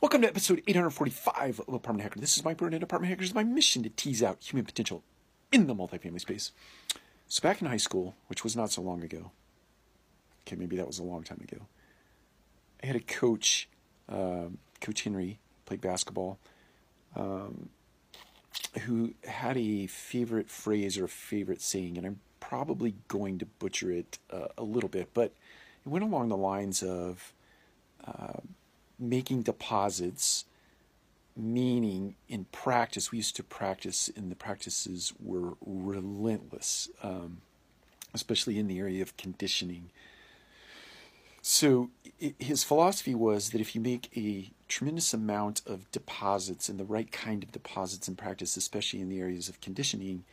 Welcome to episode 845 of Apartment Hacker. This is Mike Brewer, Apartment Hacker. Hackers. My mission to tease out human potential in the multifamily space. So back in high school, which was not so long ago, okay, maybe that was a long time ago, I had a coach, um, Coach Henry, played basketball, um, who had a favorite phrase or a favorite saying, and I'm probably going to butcher it uh, a little bit, but it went along the lines of, uh, making deposits, meaning in practice, we used to practice, and the practices were relentless, um, especially in the area of conditioning. So his philosophy was that if you make a tremendous amount of deposits and the right kind of deposits in practice, especially in the areas of conditioning,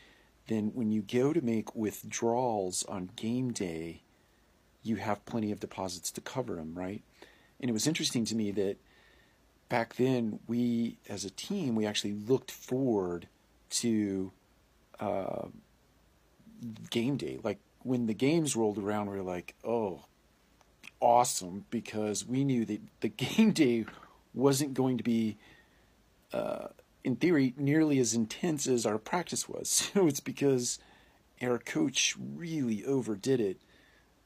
then when you go to make withdrawals on game day, you have plenty of deposits to cover them, right? And it was interesting to me that back then we, as a team, we actually looked forward to uh, game day. Like when the games rolled around, we were like, oh, awesome, because we knew that the game day wasn't going to be, uh, in theory, nearly as intense as our practice was. So it's because our coach really overdid it,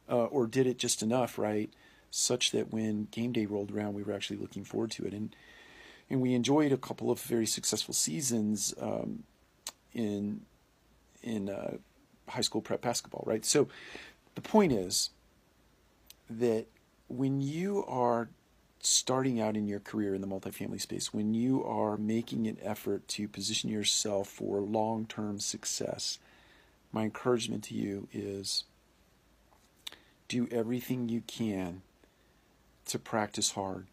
uh, or did it just enough, right? Such that when game day rolled around, we were actually looking forward to it. And and we enjoyed a couple of very successful seasons um, in in uh, high school prep basketball, right? So the point is that when you are starting out in your career in the multifamily space, when you are making an effort to position yourself for long term success, my encouragement to you is do everything you can to practice hard.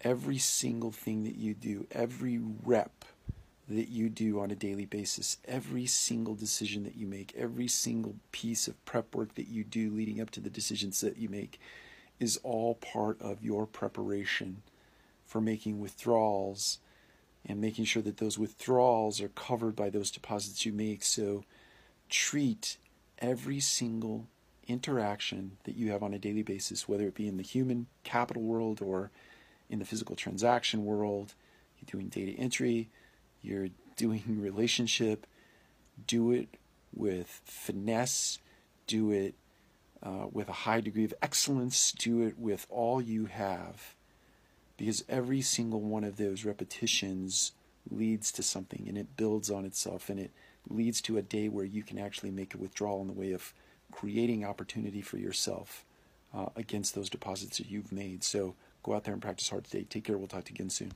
Every single thing that you do, every rep that you do on a daily basis, every single decision that you make, every single piece of prep work that you do leading up to the decisions that you make is all part of your preparation for making withdrawals and making sure that those withdrawals are covered by those deposits you make. So treat every single interaction that you have on a daily basis, whether it be in the human capital world or in the physical transaction world, you're doing data entry, you're doing relationship, do it with finesse, do it uh, with a high degree of excellence, do it with all you have, because every single one of those repetitions leads to something and it builds on itself and it leads to a day where you can actually make a withdrawal in the way of creating opportunity for yourself uh, against those deposits that you've made. So go out there and practice hard today. Take care. We'll talk to you again soon.